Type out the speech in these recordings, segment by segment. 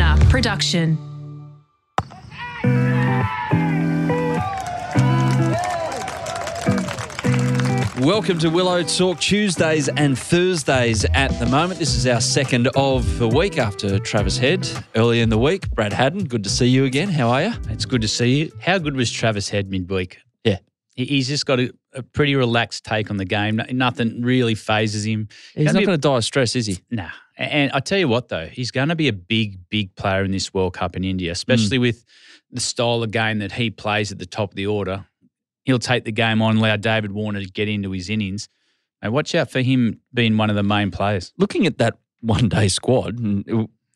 listener production. Welcome to Willow Talk Tuesdays and Thursdays at the moment. This is our second of the week after Travis Head early in the week. Brad Haddin, good to see you again. How are you? It's good to see you. How good was Travis Head midweek? Yeah. He's just got a, a pretty relaxed take on the game. Nothing really phases him. He's Gonna not be going to die of stress, is he? Nah. And I tell you what, though, he's going to be a big, big player in this World Cup in India, especially with the style of game that he plays at the top of the order. He'll take the game on, allow David Warner to get into his innings. And watch out for him being one of the main players. Looking at that one day squad,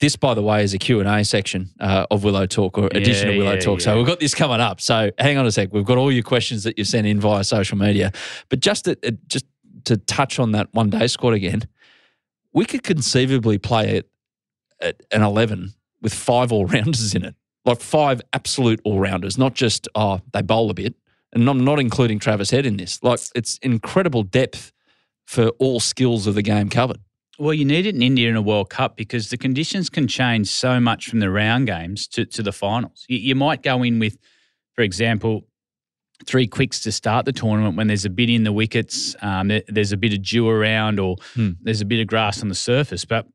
this, by the way, is a Q&A section uh, of Willow Talk or edition of Willow yeah, Talk. So we've got this coming up. So hang on a sec. We've got all your questions that you've sent in via social media. But just to, uh, just to touch on that one day squad again, we could conceivably play it at an 11 with five all rounders in it, like five absolute all rounders, not just, oh, they bowl a bit. And I'm not including Travis Head in this. Like, it's incredible depth for all skills of the game covered. Well, you need it in India in a World Cup because the conditions can change so much from the round games to, to the finals. You, you might go in with, for example, three quicks to start the tournament when there's a bit in the wickets, um, there- there's a bit of dew around, or Hmm. there's a bit of grass on the surface. But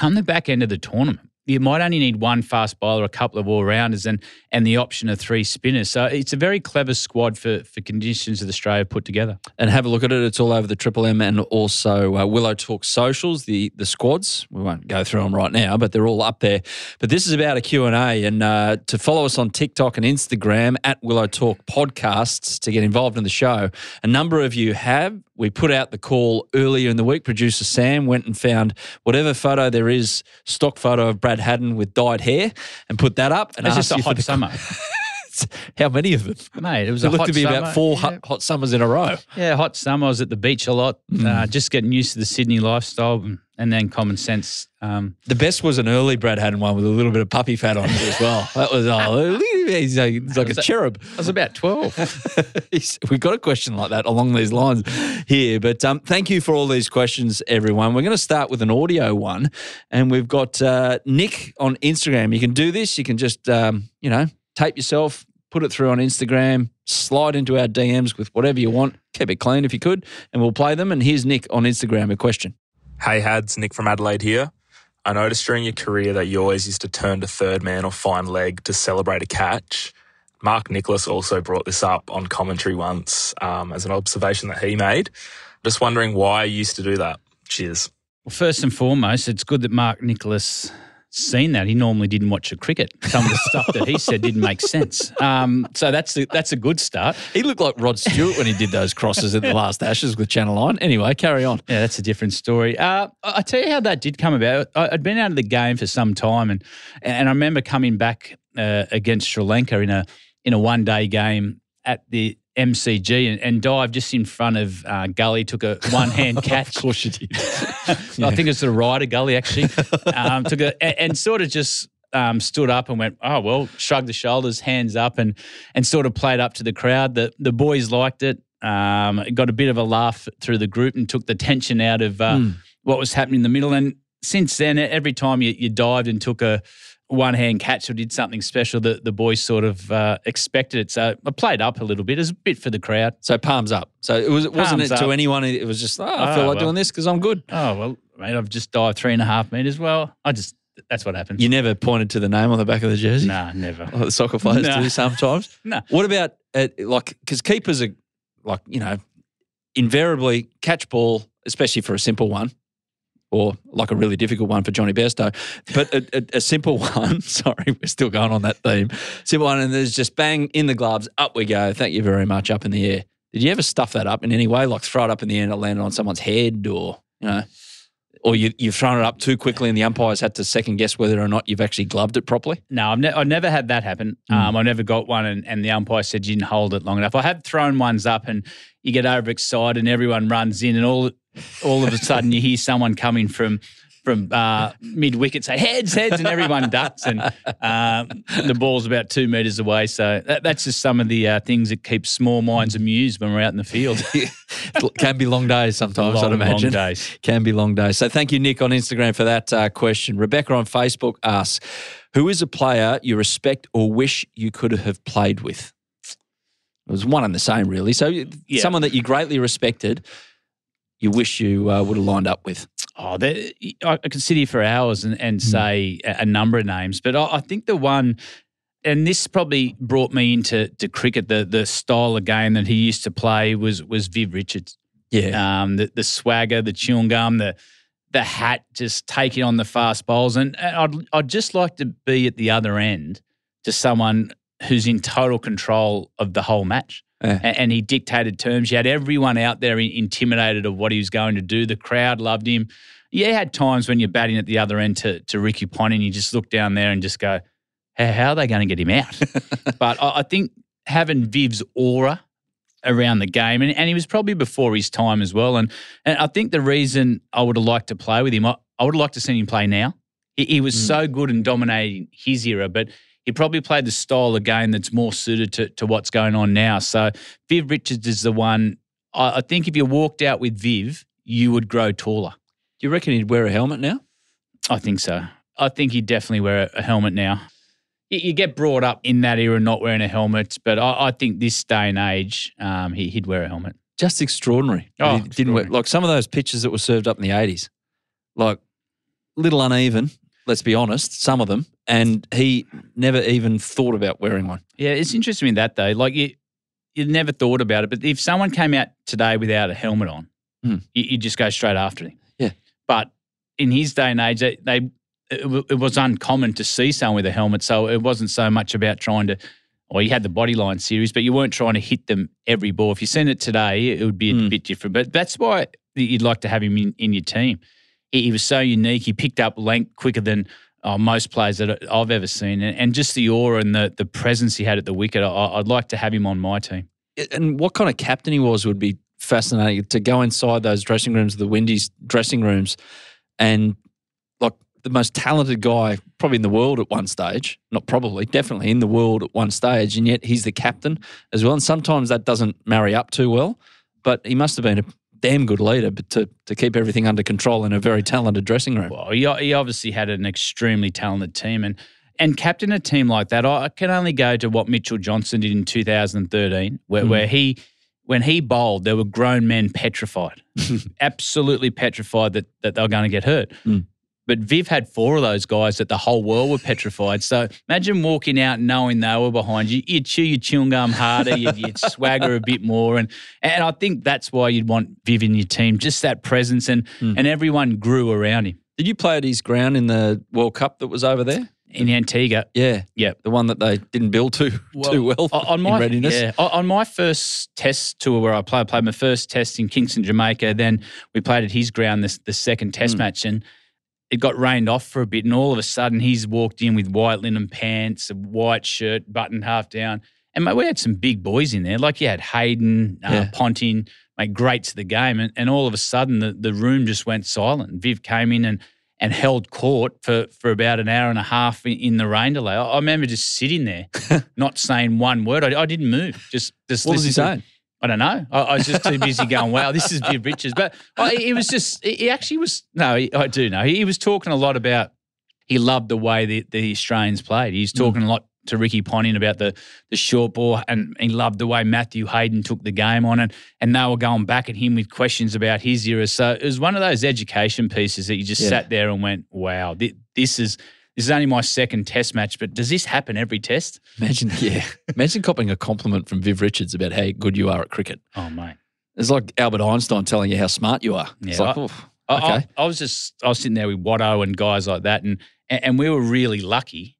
on the back end of the tournament, you might only need one fast bowler, a couple of all rounders, and and the option of three spinners. So it's a very clever squad for for conditions that Australia put together. and have a look at it. It's all over the Triple M and also uh, Willow Talk socials, the the squads. We won't go through them right now, but they're all up there. But this is about a Q&A and uh, to follow us on TikTok and Instagram at Willow Talk Podcasts to get involved in the show. A number of you have. We put out the call earlier in the week. Producer Sam went and found whatever photo there is, stock photo of Brad Haddin with dyed hair, and put that up. And It's asked just a hot the- summer, How many of them? mate. It was It looked to be summer. about four Yeah. hot, hot summers in a row. Yeah, hot summer. I was at the beach a lot, Mm. uh, just getting used to the Sydney lifestyle and, and then common sense. Um, The best was an early Brad Haddin one with a little bit of puppy fat on it as well. That was oh, look at him. He's like, he's like a that- cherub. I was about 12. We've got a question like that along these lines here. But um, thank you for all these questions, everyone. We're going to start with an audio one, and we've got uh, Nick on Instagram. You can do this. You can just um, you know tape yourself, put it through on Instagram, slide into our DMs with whatever you want. Keep it clean if you could, and we'll play them. And here's Nick on Instagram. A question. Hey Hads, Nick from Adelaide here. I noticed during your career that you always used to turn to third man or fine leg to celebrate a catch. Mark Nicholas also brought this up on commentary once um, as an observation that he made. Just wondering why you used to do that. Cheers. well, first and foremost, it's good that Mark Nicholas seen that. He normally didn't watch a cricket. Some of the stuff that he said didn't make sense. Um, so that's a, that's a good start. He looked like Rod Stewart when he did those crosses at the last Ashes with Channel 9. Anyway, carry on. Yeah, that's a different story. Uh, I tell you how that did come about. I, I'd been out of the game for some time, and and I remember coming back uh, against Sri Lanka in a in a one day game at the MCG and, and dived just in front of uh, Gully. Took a one hand catch. Of course you did. I think it's the rider Gully actually. Um, took a and, and sort of just. Um, stood up and went, oh well, shrugged the shoulders, hands up, and and sort of played up to the crowd. The the boys liked it. Um, it got a bit of a laugh through the group and took the tension out of uh, what was happening in the middle. And since then, every time you, you dived and took a one hand catch or did something special, that the boys sort of uh, expected it. So I played up a little bit as a bit for the crowd. So palms up. So it was. Wasn't it to anyone? It was just. Oh, I feel Oh, like well. doing this because I'm good. Oh well, mate, I've just dived three and a half meters. Well, I just that's what happens. You never pointed to the name on the back of the jersey. nah, never. Like the soccer players Nah. do sometimes. No. What about uh, like because keepers are like you know invariably catch ball, especially for a simple one. Or like a really difficult one for Johnny Bairstow, but a, a, a simple one. Sorry, we're still going on that theme. Simple one, and there's just bang in the gloves, up we go. Thank you very much, up in the air. Did you ever stuff that up in any way, like throw it up in the air and it landed on someone's head, or you know, or you, you've thrown it up too quickly and the umpires had to second guess whether or not you've actually gloved it properly? No, I've, ne- I've never had that happen. Um, I never got one, and, and the umpire said you didn't hold it long enough. I have thrown ones up, and you get overexcited, and everyone runs in, and all all of a sudden you hear someone coming from from uh, mid wicket say heads, heads, and everyone ducks, and um, the ball's about two meters away. So that, that's just some of the uh, things that keep small minds amused when we're out in the field. Can be long days sometimes, Long, I'd imagine. long days. Can be long days. So thank you, Nick, on Instagram for that uh, question. Rebecca on Facebook asks, Who is a player you respect or wish you could have played with? It was one and the same, really. So Yeah. someone that you greatly respected, you wish you uh, would have lined up with. Oh, I could sit here for hours and, and say a, a number of names, but I, I think the one, and this probably brought me into to cricket, the the style of game that he used to play was was Viv Richards. Yeah. Um, the the swagger, the chewing gum, the the hat, just taking on the fast bowls, and and I'd I'd just like to be at the other end to someone who's in total control of the whole match. Yeah. And he dictated terms. You had everyone out there intimidated of what he was going to do. The crowd loved him. Yeah, you had times when you're batting at the other end to, to Ricky Ponting, you just look down there and just go, how, how are they going to get him out? but I, I think having Viv's aura around the game, and, and he was probably before his time as well. And, and I think the reason I would have liked to play with him, I, I would have liked to see him play now. He, he was Mm. so good in dominating his era, but he probably played the style of game that's more suited to, to what's going on now. So Viv Richards is the one. I, I think if you walked out with Viv, you would grow taller. Do you reckon he'd wear a helmet now? I think so. I think he'd definitely wear a, a helmet now. You, you get brought up in that era not wearing a helmet, but I, I think this day and age, um, he, he'd wear a helmet. Just extraordinary. Oh, didn't wear, like some of those pictures that were served up in the 80s, like little uneven, let's be honest, some of them. And he never even thought about wearing one. Yeah, it's interesting in that though. Like you, you never thought about it, but if someone came out today without a helmet on, Hmm. you, you just go straight after him. Yeah. But in his day and age, they, they it, it was uncommon to see someone with a helmet, so it wasn't so much about trying to. Or you had the body line series, but you weren't trying to hit them every ball. If you seen it today, it would be a Hmm. bit different. But that's why you'd like to have him in, in your team. He, was so unique. He picked up length quicker than uh, most players that I've ever seen, and, and just the aura and the the presence he had at the wicket. I, I'd like to have him on my team. And what kind of captain he was would be fascinating to go inside those dressing rooms, the Windies dressing rooms, and like the most talented guy probably in the world at one stage, not probably, definitely in the world at one stage, and yet he's the captain as well. And sometimes that doesn't marry up too well, but he must have been a damn good leader but to, to keep everything under control in a very talented dressing room. Well, he, he obviously had an extremely talented team, and and captain a team like that. I can only go to what Mitchell Johnson did in 2013, where, Mm. where he. When he bowled, there were grown men petrified, absolutely petrified that, that they were going to get hurt. Mm. But Viv had four of those guys that the whole world were petrified. So imagine walking out knowing they were behind you. You'd chew your chewing gum harder, you'd, you'd swagger a bit more. And and I think that's why you'd want Viv in your team, just that presence. And, Mm. and everyone grew around him. Did you play at his ground in the World Cup that was over there? In Antigua, Yeah. yeah, The one that they didn't build too, too well on my in readiness. yeah, on my first test tour where I played, I played my first test in Kingston, Jamaica. Then we played at his ground this the second test Mm. match, and it got rained off for a bit. And all of a sudden, he's walked in with white linen pants, a white shirt, buttoned half down, and mate, we had some big boys in there. Like you had Hayden, uh, Yeah. Ponting, mate, great to the game, and, and all of a sudden the, the room just went silent. Viv came in and. And held court for, for about an hour and a half in, in the rain delay. I, I remember just sitting there, not saying one word. I, I didn't move. Just, just What was he saying? I don't know. I, I was just too busy going, wow, this is Viv Richards. But I, he was just, he actually was, no, he, I do know. He, he was talking a lot about, he loved the way the, the Australians played. He's talking mm. a lot to Ricky Ponting about the, the short ball, and he loved the way Matthew Hayden took the game on it. And they were going back at him with questions about his era. So it was one of those education pieces that you just Yeah. sat there and went, wow, thi- this is. This is only my second test match, but does this happen every test? Imagine, yeah. Imagine copping a compliment from Viv Richards about how good you are at cricket. Oh, mate. It's like Albert Einstein telling you how smart you are. It's Yeah, like, I- oof, okay. I, I was just I was sitting there with Watto and guys like that, and and we were really lucky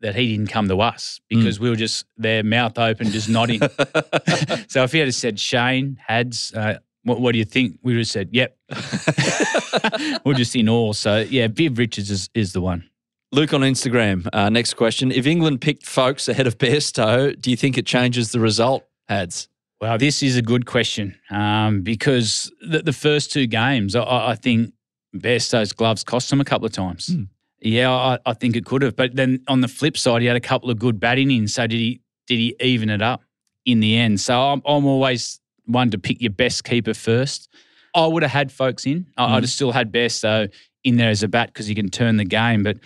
that he didn't come to us Mm. because we were just their mouth open, just nodding. so if he had said Shane Hads, uh, what, what do you think? We just said, "Yep." we're just in awe. So yeah, Viv Richards is, is the one. Luke on Instagram. Uh, next question. If England picked Foakes ahead of Bairstow, do you think it changes the result, Hads? Well, this is a good question um, because the, the first two games, I, I think Bairstow's gloves cost him a couple of times. Hmm. Yeah, I, I think it could have. But then on the flip side, he had a couple of good batting in. So did he? Did he even it up in the end? So I'm, I'm always one to pick your best keeper first. I would have had Foakes in. I, I'd Mhm. have still had Bairstow in there as a bat because he can turn the game. But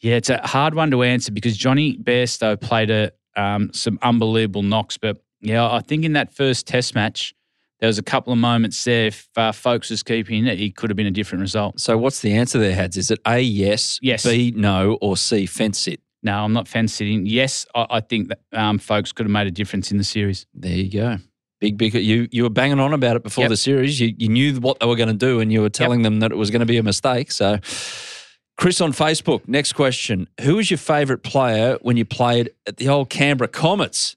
Yeah, it's a hard one to answer because Johnny Bairstow played a, um, some unbelievable knocks. But yeah, I think in that first test match, there was a couple of moments there. If uh, Foakes was keeping it, it could have been a different result. So what's the answer there, Hads? Is it A, yes, Yes. B, no, or C, fence sit? No, I'm not fence sitting. Yes, I, I think that um, Foakes could have made a difference in the series. There you go. Big, big. You you were banging on about it before Yep. the series. You, you knew what they were going to do, and you were telling them that it was going to be a mistake. So, Chris on Facebook. Next question: Who was your favourite player when you played at the old Canberra Comets?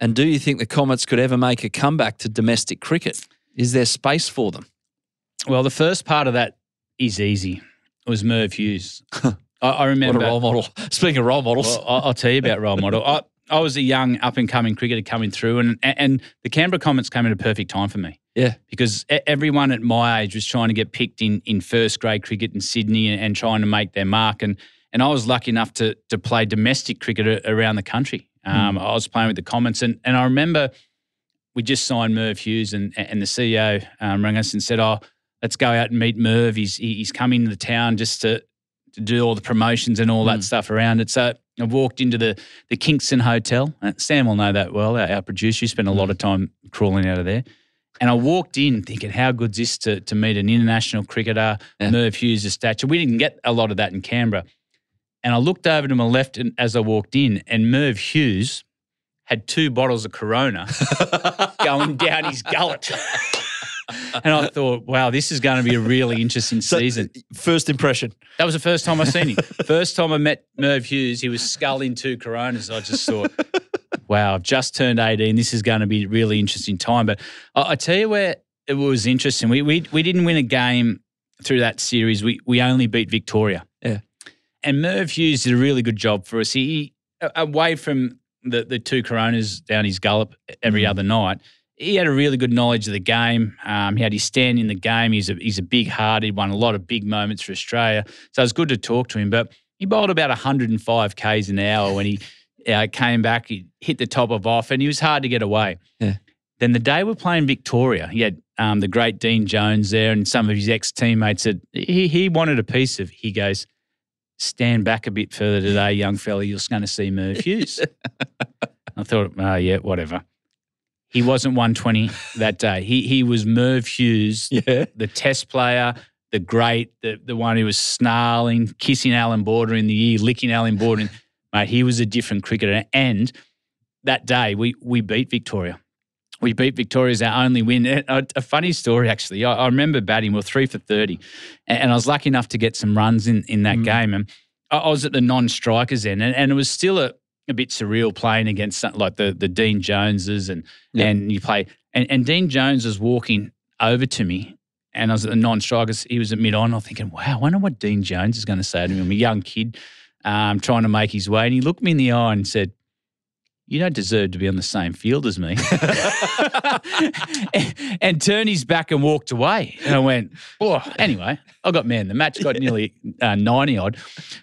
And do you think the Comets could ever make a comeback to domestic cricket? Is there space for them? Well, the first part of that is easy. It was Merv Hughes. I, I What remember. a role model. Speaking of role models, Well, I'll, I'll tell you about role model. I, I was a young up and coming cricketer coming through, and and the Canberra Comets came at a perfect time for me. Yeah. because everyone at my age was trying to get picked in in first grade cricket in Sydney and, and trying to make their mark, and and I was lucky enough to to play domestic cricket around the country. Um, I was playing with the Comets, and and I remember we just signed Merv Hughes, and and the CEO um, rang us and said, "Oh, let's go out and meet Merv. He's he's coming to the town just to to do all the promotions and all that stuff around it." So I walked into the the Kingston Hotel. Uh, Sam will know that well. Our, our producer, spent a lot of time crawling out of there. And I walked in thinking, how good's this to, to meet an international cricketer, Yeah. Merv Hughes' stature? We didn't get a lot of that in Canberra. And I looked over to my left and, as I walked in, and Merv Hughes had two bottles of Corona going down his gullet. and I thought, wow, this is going to be a really interesting So, season. first impression. That was the first time I seen him. First time I met Merv Hughes, he was sculling two Coronas. I just thought, wow, I've just turned 18. This is going to be a really interesting time. But I, I tell you where it was interesting. We, we, we didn't win a game through that series. We, we only beat Victoria. Yeah. And Merv Hughes did a really good job for us. He, away from the, the two Coronas down his gullet every mm. other night, he had a really good knowledge of the game. Um, he had his stand in the game. He's a he's a big heart. He won a lot of big moments for Australia. So it was good to talk to him. But he bowled about 105 k's an hour when he uh, came back. He hit the top of off, and he was hard to get away. Yeah. Then the day we're playing Victoria, he had um, the great Dean Jones there, and some of his ex teammates said he he wanted a piece of. He goes, stand back a bit further today, young fella. You're just going to see Merv Hughes. I thought, oh yeah, whatever. He wasn't 120 that day. He he was Merv Hughes, Yeah. the test player, the great, the, the one who was snarling, kissing Allan Border in the ear, licking Allan Border. in- Mate, he was a different cricketer. And that day we we beat Victoria. We beat Victoria as our only win. A, a- funny story, actually. I, I remember batting. We were three for 30. And, and I was lucky enough to get some runs in, in that mm. game. And I, I was at the non strikers end, And, and it was still a, a bit surreal playing against something like the, the Dean Joneses. And, Yeah. and you play. And, and Dean Jones was walking over to me and I was at the non-strikers. He was at mid-on. I'm thinking, wow, I wonder what Dean Jones is going to say to me. I'm a young kid um, trying to make his way. And he looked me in the eye and said, you don't deserve to be on the same field as me. and, and turned his back and walked away. And I went, oh, anyway, I got man. The match got nearly uh, 90 odd.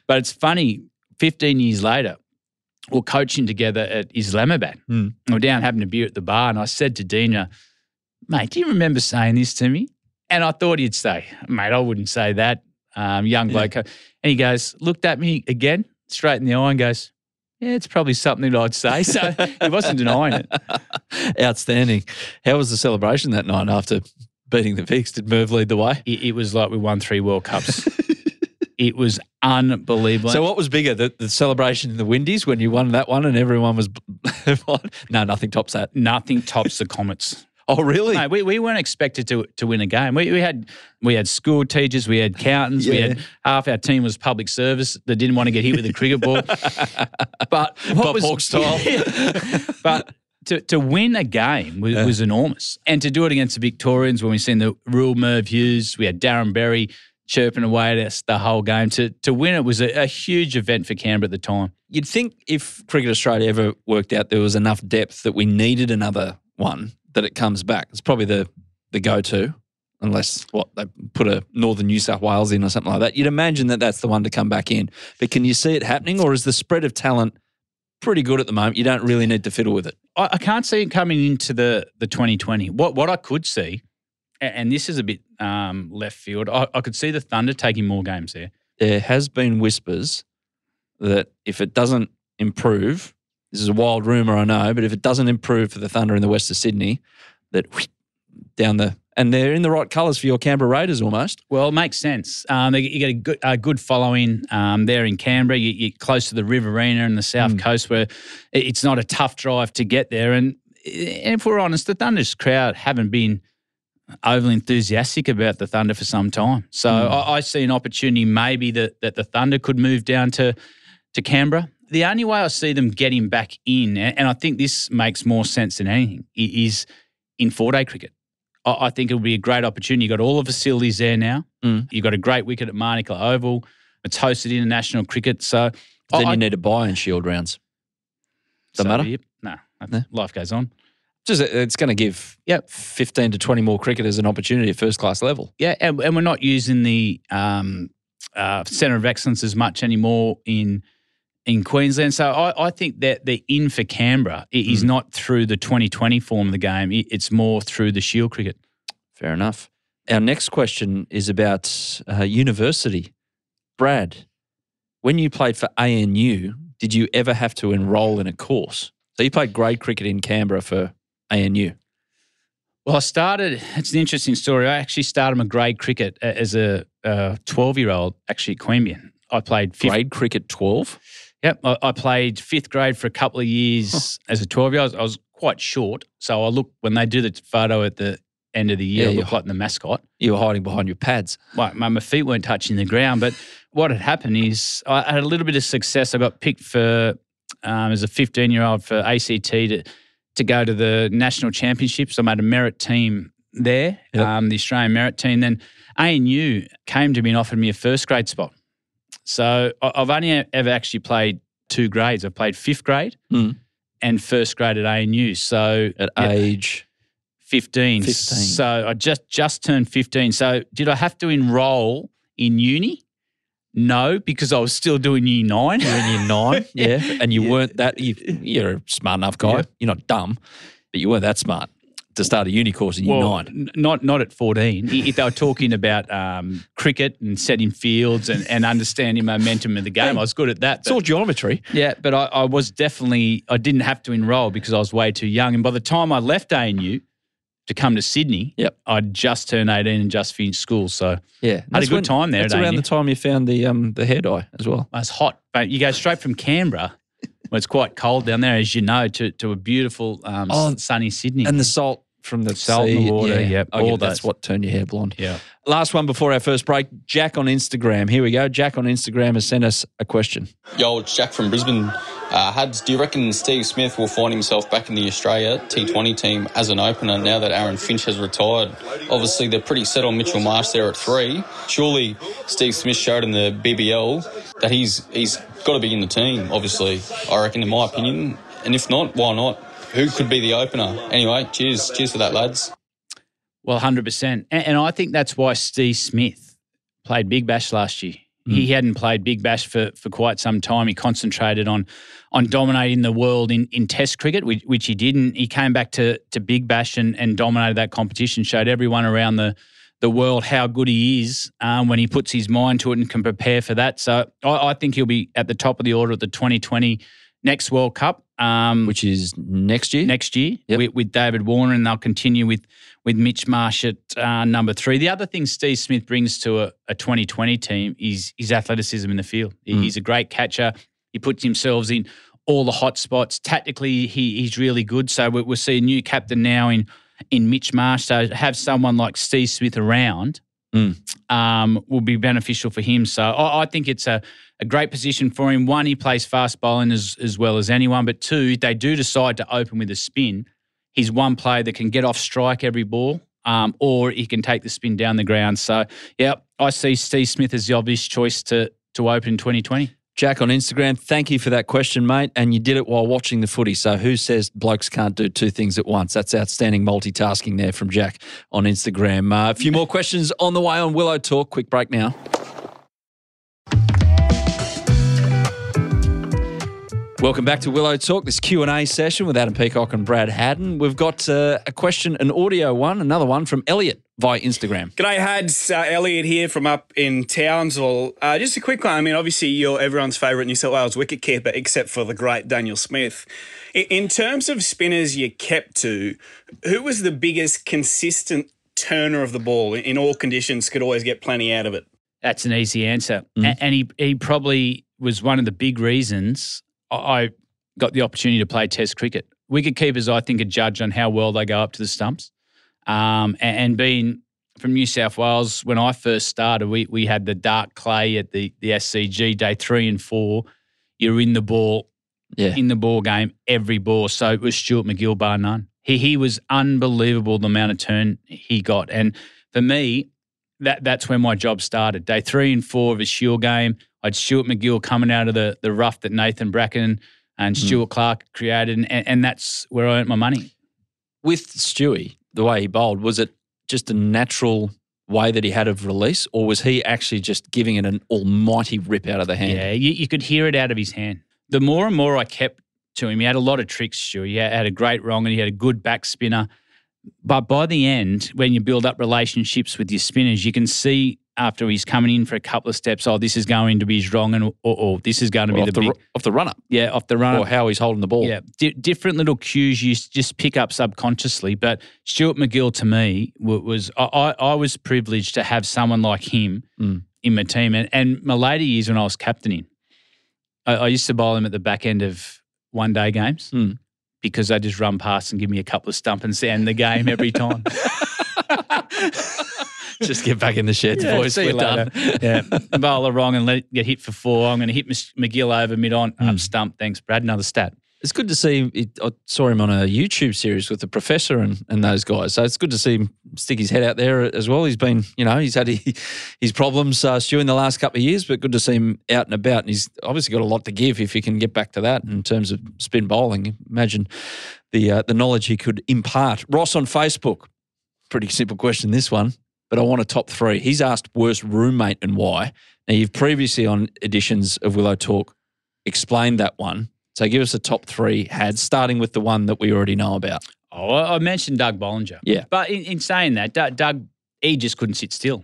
But it's funny, 15 years later, we're coaching together at Islamabad. Hmm. We're down having a beer at the bar. And I said to Deano, mate, do you remember saying this to me? And I thought he'd say, mate, I wouldn't say that. Um, young bloke. And he goes, looked at me again, straight in the eye, and goes, yeah, it's probably something that I'd say. So he wasn't denying it. Outstanding. How was the celebration that night after beating the Vics? Did Merv lead the way? It, it was like we won three World Cups. it was unbelievable. So what was bigger, the, the celebration in the Windies when you won that one and everyone was no, nothing tops that. Nothing tops the Comets. Oh, really? No, we, we weren't expected to to win a game. We, we had we had school teachers, we had accountants, we had half our team was public service that didn't want to get hit with a cricket ball. but what Bob was Hawke style. but to, to win a game was, Yeah. was enormous, and to do it against the Victorians when we seen the real Merv Hughes, we had Darren Berry chirping away at us the whole game. To to win it was a, a huge event for Canberra at the time. You'd think if Cricket Australia ever worked out there was enough depth that we needed another one, that it comes back. It's probably the the go to, unless what they put a Northern New South Wales in or something like that. You'd imagine that that's the one to come back in. But can you see it happening, or is the spread of talent pretty good at the moment? You don't really need to fiddle with it. I, can't see it coming into the the 2020. What what I could see, and this is a bit um, left field, I, I could see the Thunder taking more games there. There has been whispers that if it doesn't improve, this is a wild rumor, I know, but if it doesn't improve for the Thunder in the west of Sydney, that whoosh, down the and they're in the right colours for your Canberra Raiders almost. Well, it makes sense. Um, they- you get a good, a good following um, there in Canberra. You, you're close to the Riverina and the south Mm. coast, where it's not a tough drive to get there. And, and if we're honest, the Thunder's crowd haven't been overly enthusiastic about the Thunder for some time. So Mm. I, I see an opportunity maybe that, that the Thunder could move down to to Canberra. The only way I see them getting back in, and I think this makes more sense than anything, is in four day cricket. I I think it'll be a great opportunity. You've got all the facilities there now. Mm. You've got a great wicket at Manuka Oval. It's hosted international cricket. So Then I- you need to buy in Shield rounds. Doesn't so matter? be it. No, No. life goes on. Just it's going to give Yep. 15 to 20 more cricketers an opportunity at first class level. Yeah, and, and we're not using the um, uh, centre of excellence as much anymore in in Queensland. So I, I think that the in for Canberra i- is Mm. not through the 2020 form of the game. It- It's more through the Shield cricket. Fair enough. Our next question is about uh, university. Brad, when you played for ANU, did you ever have to enrol in a course? So you played grade cricket in Canberra for ANU. Well, I started. It's an interesting story. I actually started my grade cricket as a 12 year old, actually at Queanbeyan. I played fifth, Grade cricket 12? Yep, I, I played fifth grade for a couple of years as a 12 year old. I was quite short. So I look, when they do the photo at the end of the year, Yeah, you- look like the mascot. You were hiding behind your pads. my, my, my feet weren't touching the ground. But what had happened is I had a little bit of success. I got picked for um, as a 15 year old for ACT to to go to the national championships. I made a merit team there, Yep. um, the Australian merit team. Then ANU came to me and offered me a first grade spot. So I've only ever actually played two grades. I've played fifth grade Mm. and first grade at ANU. So At Yeah. age, 15. 15. So I just just turned 15. So did I have to enroll in uni? No, because I was still doing year nine. you're in year nine, yeah, and you Yeah. weren't that, you, you're a smart enough guy. Yeah. You're not dumb, but you weren't that smart to start a uni course in year nine. n- not not at 14. If they were talking about um, cricket and setting fields and, and understanding momentum of the game, I was good at that. It's all geometry. Yeah, but I, I was definitely I didn't have to enrol because I was way too young. And by the time I left ANU to come to Sydney, Yep. I'd just turned 18 and just finished school. So Yeah, had a good when- time there That's around ANU. the time you found the um the hair dye as well. It's hot. But you go straight from Canberra, where it's quite cold down there, as you know, to, to a beautiful um, Oh, sunny Sydney. And the salt from the Salt in the sea, water, yeah. yep, I all it. That's those. what turned your hair blonde. yeah. Last one before our first break. Jack on Instagram. Here we go. Jack on Instagram has sent us a question. Yo, it's Jack from Brisbane. Uh, Hads, do you reckon Steve Smith will find himself back in the Australia T20 team as an opener now that Aaron Finch has retired? Obviously, they're pretty set on Mitchell Marsh there at three. Surely Steve Smith showed in the BBL that he's he's got to be in the team. Obviously, I reckon, in my opinion. And if not, why not? Who could be the opener? Anyway, cheers, cheers for that, lads. Well, 100%. And, and I think that's why Steve Smith played Big Bash last year. He hadn't played Big Bash for, for quite some time. He concentrated on on dominating the world in, in Test cricket, which, which he didn't. He came back to, to Big Bash and, and dominated that competition, showed everyone around the, the world how good he is um, when he puts his mind to it and can prepare for that. So I, I think he'll be at the top of the order at the 2020 next World Cup. Um, Which is next year. next year Yep. with, with David Warner, and they'll continue with with Mitch Marsh at uh, number three. The other thing Steve Smith brings to a, a 2020 team is his athleticism in the field. Mm. He's a great catcher. He puts himself in all the hot spots. Tactically, he, he's really good. So we, we'll see a new captain now in in Mitch Marsh. So to have someone like Steve Smith around Mm. um, will be beneficial for him. So I, I think it's a, a great position for him. One, he plays fast bowling as, as well as anyone. But two, they do decide to open with a spin. He's one player that can get off strike every ball, um, or he can take the spin down the ground. So, yeah, I see Steve Smith as the obvious choice to to open in 2020. Jack on Instagram, thank you for that question, mate. And you did it while watching the footy. So who says blokes can't do two things at once? That's outstanding multitasking there from Jack on Instagram. Uh, a few more questions on the way on Willow Talk. Quick break now. Welcome back to Willow Talk, this Q&A session with Adam Peacock and Brad Haddin. We've got uh, a question, an audio one, another one from Elliot via Instagram. G'day, Hads. Uh, Elliot here from up in Townsville. Uh, just a quick one. I mean, obviously, you're everyone's favourite New South Wales wicketkeeper, except for the great Daniel Smith. In, in terms of spinners you kept to, who was the biggest consistent turner of the ball in, in all conditions, could always get plenty out of it? That's an easy answer. A- And he, he probably was one of the big reasons I- I got the opportunity to play Test cricket. Wicket keepers, I think, are judged on how well they go up to the stumps. Um, a- and, being from New South Wales, when I first started, we, we had the dark clay at the, the SCG day three and four. You're in the ball, Yeah. in the ball game every ball. So it was Stuart MacGill, bar none. He he was unbelievable the amount of turn he got, and for me, that that's when my job started. Day three and four of a Shield game, I had Stuart MacGill coming out of the the rough that Nathan Bracken and Stuart Clark created, and, and that's where I earned my money. With Stewie, the way he bowled, was it just a natural way that he had of release, or was he actually just giving it an almighty rip out of the hand? Yeah, you, you could hear it out of his hand. The more and more I kept to him, he had a lot of tricks, sure. He had a great wrong and he had a good back spinner. But by the end, when you build up relationships with your spinners, you can see after he's coming in for a couple of steps, oh, this is going to be wrong and or, or this is going to Or be the the, big, off the run up, yeah, off the run. or how he's holding the ball. Yeah, di- different little cues you just pick up subconsciously. But Stuart MacGill to me was I, I I was privileged to have someone like him Mm. in my team. And, and my later years when I was captaining, I, I used to bowl him at the back end of one day games Mm. because they just run past and give me a couple of stump and end the game every time. Just get back in the sheds, Yeah, boys. see you We're done. yeah, bowl it wrong and let get hit for four. I'm going to hit MacGill over mid on Mm. I'm stumped. Thanks, Brad. Another stat. It's good to see. It, I saw him on a YouTube series with the professor and, and those guys. So it's good to see him stick his head out there as well. He's been, you know, he's had he, his problems, uh, Stu, in the last couple of years, but good to see him out and about. And he's obviously got a lot to give if he can get back to that in terms of spin bowling. Imagine the uh, the knowledge he could impart. Ross on Facebook. Pretty simple question, this one, but I want a top three. He's asked worst roommate and why. Now, you've previously on editions of Willow Talk explained that one. So give us a top three had, starting with the one that we already know about. Oh, I mentioned Doug Bollinger. Yeah. But in, in saying that, Doug, Doug, he just couldn't sit still.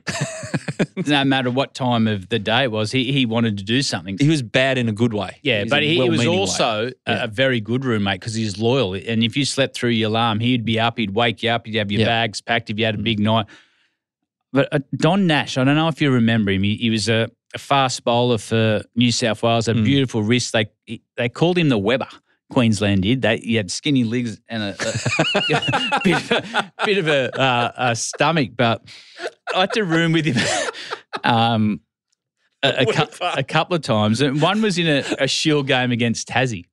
no matter what time of the day it was, he, he wanted to do something. He was bad in a good way. Yeah, He's but he, he was also a, Yeah. a very good roommate because he's loyal. And if you slept through your alarm, he'd be up, he'd wake you up, he'd have your Yeah. Bags packed if you had a big night. But uh, Don Nash, I don't know if you remember him. He, he was a, a fast bowler for New South Wales, a Mm. beautiful wrist. They he- they called him the Weber. Queensland did. They he had skinny legs and a, a bit of a, bit of a, uh, a stomach, but I had to room with him. um, a, a, cou- a couple of times. And one was in a, shield game against Tassie.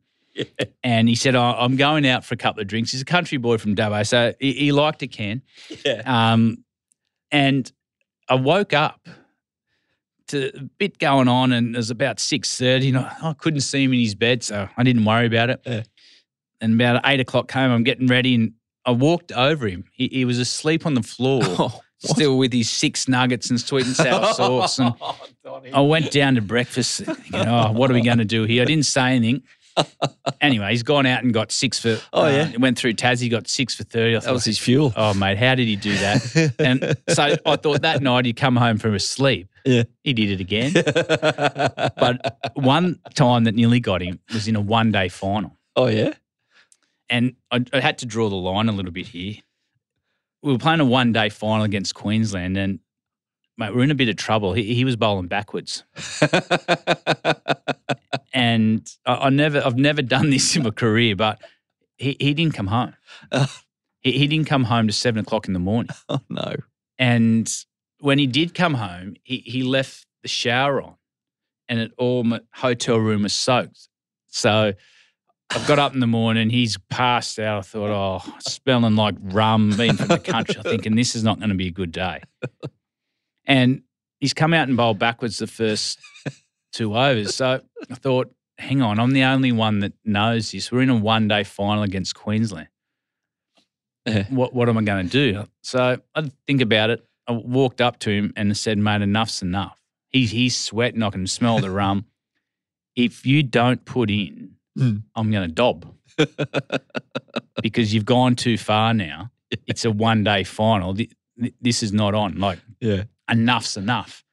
And he said, oh, I'm going out for a couple of drinks. He's a country boy from Dubbo, so he, he liked a can. Yeah. Um, and I woke up to a bit going on, and it was about 6.30, and I, I couldn't see him in his bed, so I didn't worry about it. Yeah. And about 8 o'clock came, I'm getting ready, and I walked over him. He, he was asleep on the floor, Oh, still with his six nuggets and sweet and sour sauce. And I went down to breakfast. Thinking, oh, what are we going to do here? I didn't say anything. Anyway, he's gone out and got six for. Oh, uh, yeah? he went through Tassie, got six for thirty. I that was his fuel. Oh mate, how did he do that? and so I thought that night he'd come home from a sleep. Yeah. He did it again. but one time that nearly got him was in a one day final. oh, yeah? And I, I had to draw the line a little bit here. We were playing a one day final against Queensland and mate, we're in a bit of trouble. He, he was bowling backwards. and I, I never, I've never done this in my career, but he, he didn't come home. he, he didn't come home to seven o'clock in the morning. oh, no. And when he did come home, he, he left the shower on, and it all my hotel room was soaked. So I got up in the morning. He's passed out. I thought, oh, smelling like rum, being from the country. I'm thinking this is not going to be a good day. And he's come out and bowled backwards the first two overs. So I thought, hang on, I'm the only one that knows this. We're in a one day final against Queensland. Yeah. What what am I going to do? So I think about it. I walked up to him and said, "Mate, enough's enough. He's he's sweating. I can smell the rum. If you don't put in, Hmm. I'm going to dob because you've gone too far now. It's a one day final. This is not on. Like Yeah. enough's enough.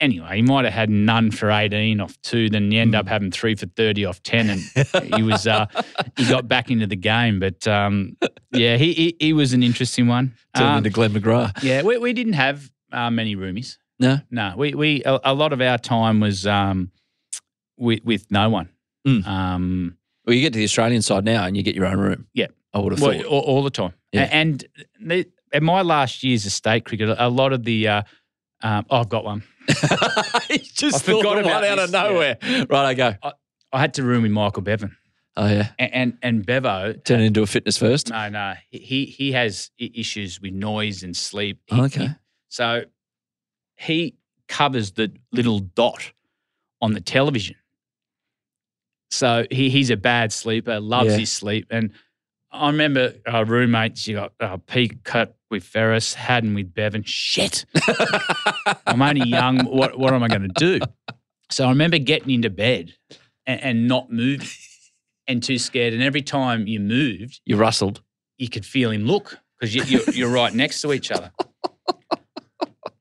Anyway, he might have had none for 18 off two, then you end Hmm. up having three for 30 off 10. And he was, uh, he got back into the game. But um, yeah, he, he, he was an interesting one. Turned Um, into Glenn McGrath. yeah, we, we didn't have uh, many roomies. No. No, we, we, a, a lot of our time was um, with, with no one. Mm. Um, Well, you get to the Australian side now and you get your own room. Yeah. I would have well, thought. all, all the time. Yeah. A- And the, in my last years of state cricket, a lot of the, uh, um, oh, I've got one. Just I thought forgot of one about out of this, yeah. nowhere. Right, I go. I had to room with Michael Bevan. Oh, yeah. And, and, and Bevo, turned into a fitness first. no, no, he, he has issues with noise and sleep. He- Okay. he- so he covers the little dot on the television. So he, he's a bad sleeper, loves Yeah. his sleep. And I remember our roommates, you got uh, Pete cut with Ferris, Haddin with Bevan. Shit. I'm only young. What, what am I going to do? So I remember getting into bed and, and not moving and too scared. And every time you moved, You rustled. you could feel him look because you, you're, you're right next to each other.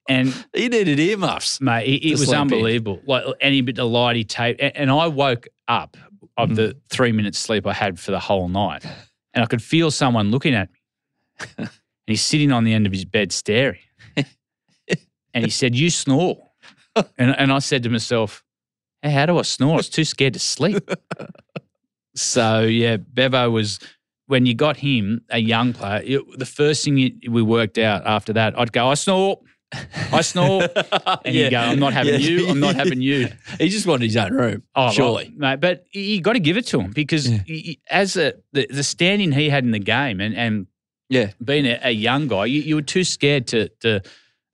And He needed earmuffs. mate, it, it was sleep in. unbelievable. Like any bit of light he taped, and, and I woke up of Mm. the three minutes sleep I had for the whole night, and I could feel someone looking at me, he's sitting on the end of his bed staring, and he said, "You snore," and and I said to myself, hey, "How do I snore? I was too scared to sleep." so yeah, Bevo was. When you got him, a young player, it- the first thing you, we worked out after that, I'd go, I snore, I snore, and he'd go, I'm not having Yeah. you, I'm not having you. He just wanted his own room. Oh, surely. well, mate, but you got to give it to him because Yeah. he- as a the, the standing he had in the game and and Yeah. being a, a young guy, you, you were too scared to to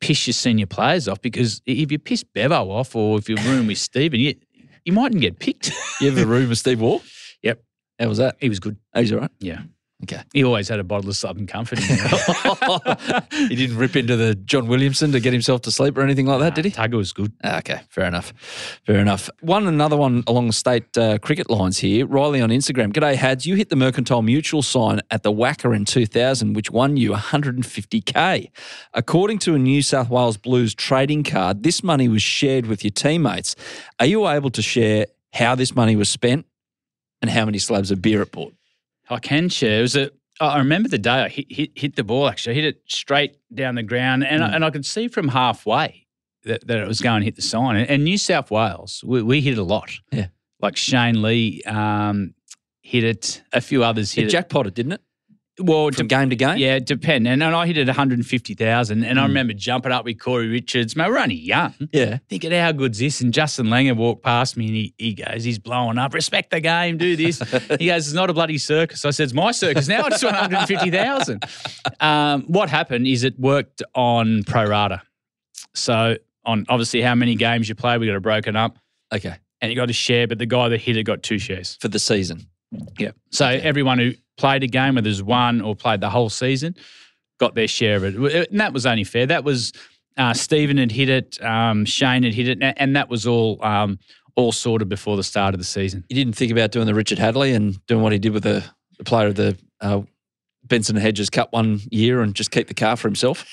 piss your senior players off because if you piss Bevo off or if you're room with Stephen, you you mightn't get picked. You a room with Steve Waugh? Yep. How was that? he was good. He's all right. Yeah, Okay. he always had a bottle of Southern Comfort. In he didn't rip into the John Williamson to get himself to sleep or anything like that, did he? Tugga was good. Ah, Okay, fair enough. Fair enough. One another one along the state uh, cricket lines here. Riley on Instagram. G'day, Hads. You hit the Mercantile Mutual sign at the WACA in 2000, which won you 150k. According to a New South Wales Blues trading card, this money was shared with your teammates. Are you able to share how this money was spent and how many slabs of beer it bought? I can share. It was a. I remember the day I hit, hit, hit the ball. Actually, I hit it straight down the ground, and I, and I could see from halfway that, that it was going to hit the sign. And, and New South Wales, we, we hit a lot. Yeah. like Shane Lee um, hit it. A few others hit It it. jackpotted, didn't it? Well, From de- game to game? yeah, it depend. And, and I hit it 150,000. And I Mm. remember jumping up with Corey Richards. Man, we're only young. Yeah. Thinking, how good's this? And Justin Langer walked past me and he, he goes, he's blowing up. Respect the game, do this. he goes, it's not a bloody circus. I said, it's my circus now. I just won 150,000. Um, what happened is it worked on pro rata. So on obviously how many games you play, we got it broken up Okay. and you got a share, but the guy that hit it got two shares. For the season. Yeah. So everyone who played a game, whether it's one or played the whole season, got their share of it. And that was only fair. That was uh, Stephen had hit it, um, Shane had hit it, and- and that was all um, all sorted before the start of the season. You didn't think about doing the Richard Hadlee and doing what he did with the, the player of the uh, Benson Hedges Cup one year and just keep the car for himself?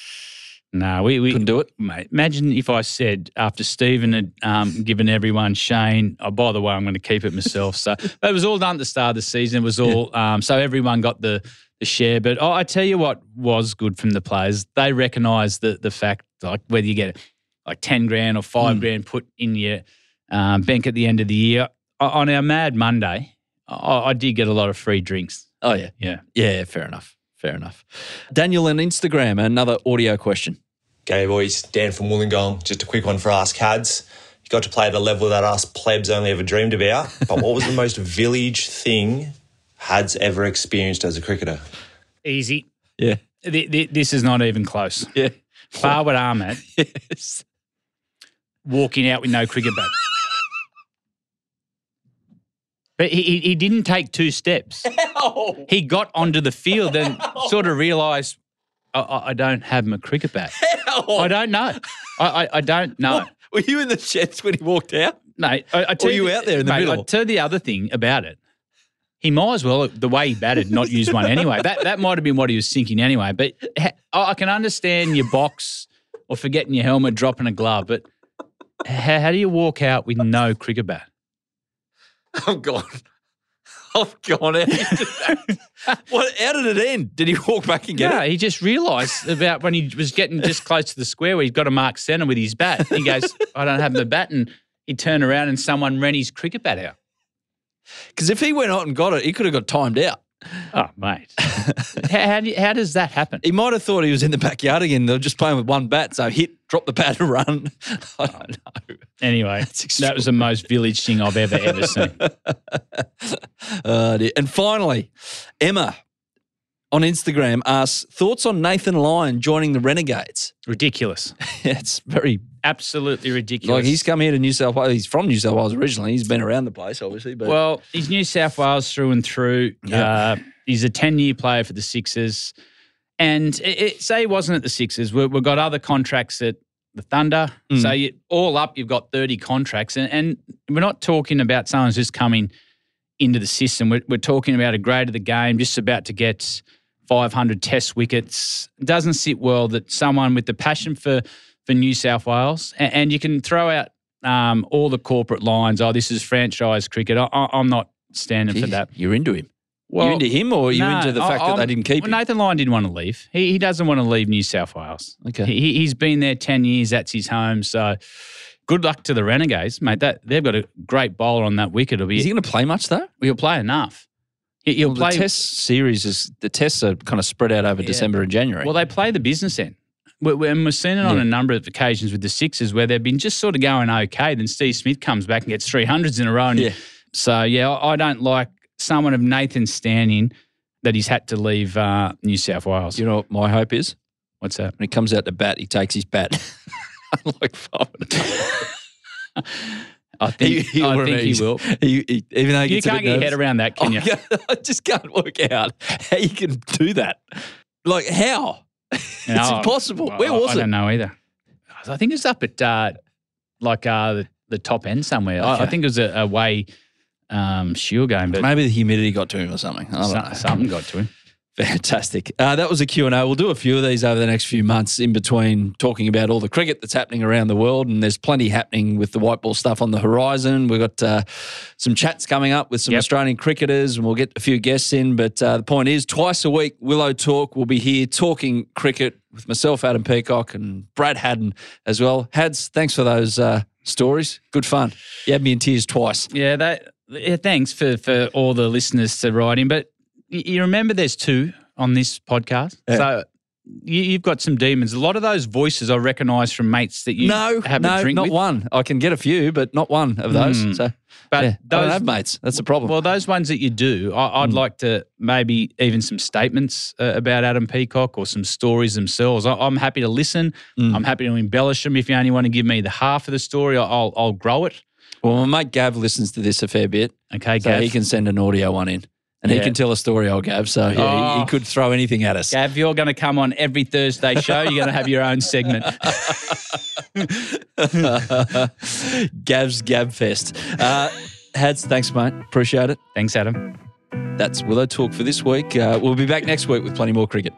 No, we, we Couldn't do it. mate. Imagine if I said after Stephen had um, given everyone Shane, oh, by the way, I'm going to keep it myself. So but it was all done at the start of the season. It was all um, so everyone got the the share. But oh, I tell you what was good from the players. They recognised the the fact like whether you get like ten grand or five Mm. grand put in your um, bank at the end of the year. On our Mad Monday, I, I did get a lot of free drinks. Oh, yeah. Yeah. Yeah, fair enough. Fair enough. Daniel on Instagram, another audio question. G'day boys, Dan from Wollongong. Just a quick one for Ask Hads. You got to play at a level that us plebs only ever dreamed about. But what was the most village thing Hads ever experienced as a cricketer? Easy. Yeah. Th- th- This is not even close. Yeah. Fawad Ahmed Yes. walking out with no cricket bat. But he, he, didn't take two steps. He got onto the field and sort of realised, I, I, don't have my cricket bat. I don't know. I, I, I don't know. Were you in the sheds when he walked out? Mate, I, I tell you the- out there in the mate, middle? I tell you the other thing about it. he might as well, the way he batted, not use one anyway. That that might have been what he was thinking anyway. But I can understand your box or forgetting your helmet, dropping a glove. But how, how do you walk out with no cricket bat? I'm gone. I've gone out. what? How did it end? Did he walk back and get Yeah, it? he just realised about when he was getting just close to the square where he's got to mark centre with his bat. He goes, I don't have the bat. And he turned around and someone ran his cricket bat out. Because if he went out and got it, he could have got timed out. Oh, mate. how, how, do you- how does that happen? He might have thought he was in the backyard again. They were just playing with one bat, so hit, drop the bat, and run. I don't know. Anyway, that was the most village thing I've ever, ever seen. Uh, and finally, Emma on Instagram asks thoughts on Nathan Lyon joining the Renegades. Ridiculous. it's very Absolutely ridiculous. like he's come here to New South Wales. He's from New South Wales originally. He's been around the place, obviously, but Well, he's New South Wales through and through. Yeah. Uh, he's a 10 year player for the Sixers. And it, it, say he wasn't at the Sixers, we, we've got other contracts at the Thunder. Mm. So you, all up, you've got 30 contracts. And, and we're not talking about someone who's just coming into the system. We're, we're talking about a grade of the game, just about to get 500 test wickets. It doesn't sit well that someone with the passion for, for New South Wales, and, and you can throw out um, all the corporate lines. Oh, this is franchise cricket. I, I, I'm not standing for that. you're into him. Well, you into him, or are you no, into the fact that I'm- they didn't keep well, him? Nathan Lyon didn't want to leave. He, he doesn't want to leave New South Wales. Okay. He, he- he's been there 10 years. That's his home. So good luck to the Renegades, mate. That They've got a great bowler on that wicket. It'll be, Is he going to play much though? he'll play enough. He'll Well, play. the test series is the tests are kind of spread out over Yeah. December and January. Well, they play the business end. We- we- And we've seen it on Yeah. a number of occasions with the Sixers where they've been just sort of going okay. Then Steve Smith comes back and gets 300s in a row. And Yeah. So, yeah, I I don't like someone of Nathan's standing that he's had to leave uh, New South Wales. you know what my hope is? What's that? When he comes out to bat, he takes his bat. Unlike I think, He- I think he will. He, he, even though You can't get your head around that, can you? I, I just can't work out how you can do that. Like how? it's impossible. I- Where was I it? I don't know either. I think it's up at uh, like uh, the, the top end somewhere. I, I think it was a, away um, shield game, but Maybe the humidity got to him or something. I don't so- know. something got to him. Fantastic. Uh, that was a Q&A. We'll do a few of these over the next few months in between talking about all the cricket that's happening around the world. And there's plenty happening with the white ball stuff on the horizon. We've got uh, some chats coming up with some Yep. Australian cricketers and we'll get a few guests in. But uh, the point is, twice a week, Willow Talk will be here talking cricket with myself, Adam Peacock, and Brad Haddin as well. Hadds, thanks for those uh, stories. Good fun. You had me in tears twice. Yeah, that. Yeah, thanks for for all the listeners to write in. But you remember, there's two on this podcast, Yeah. so you, you've got some demons. A lot of those voices I recognise from mates that you no, have no, a drink not with. one. I can get a few, but not one of those. Mm. So, But yeah, I don't those- have mates. That's the problem. Well, those ones that you do, I, I'd Mm. like to maybe even some statements uh, about Adam Peacock or some stories themselves. I, I'm happy to listen. Mm. I'm happy to embellish them. If you only want to give me the half of the story, I'll I'll grow it. Well, my mate Gav listens to this a fair bit, Okay, so Gav. he can send an audio one in, and he can tell a story. Old Gav, so yeah, he, he Oh. could throw anything at us. Gav, you're going to come on every Thursday show. You're going to have your own segment. Gav's Gab Fest. Uh, Hadds, thanks, mate. Appreciate it. Thanks, Adam. That's Willow Talk for this week. Uh, we'll be back next week with plenty more cricket.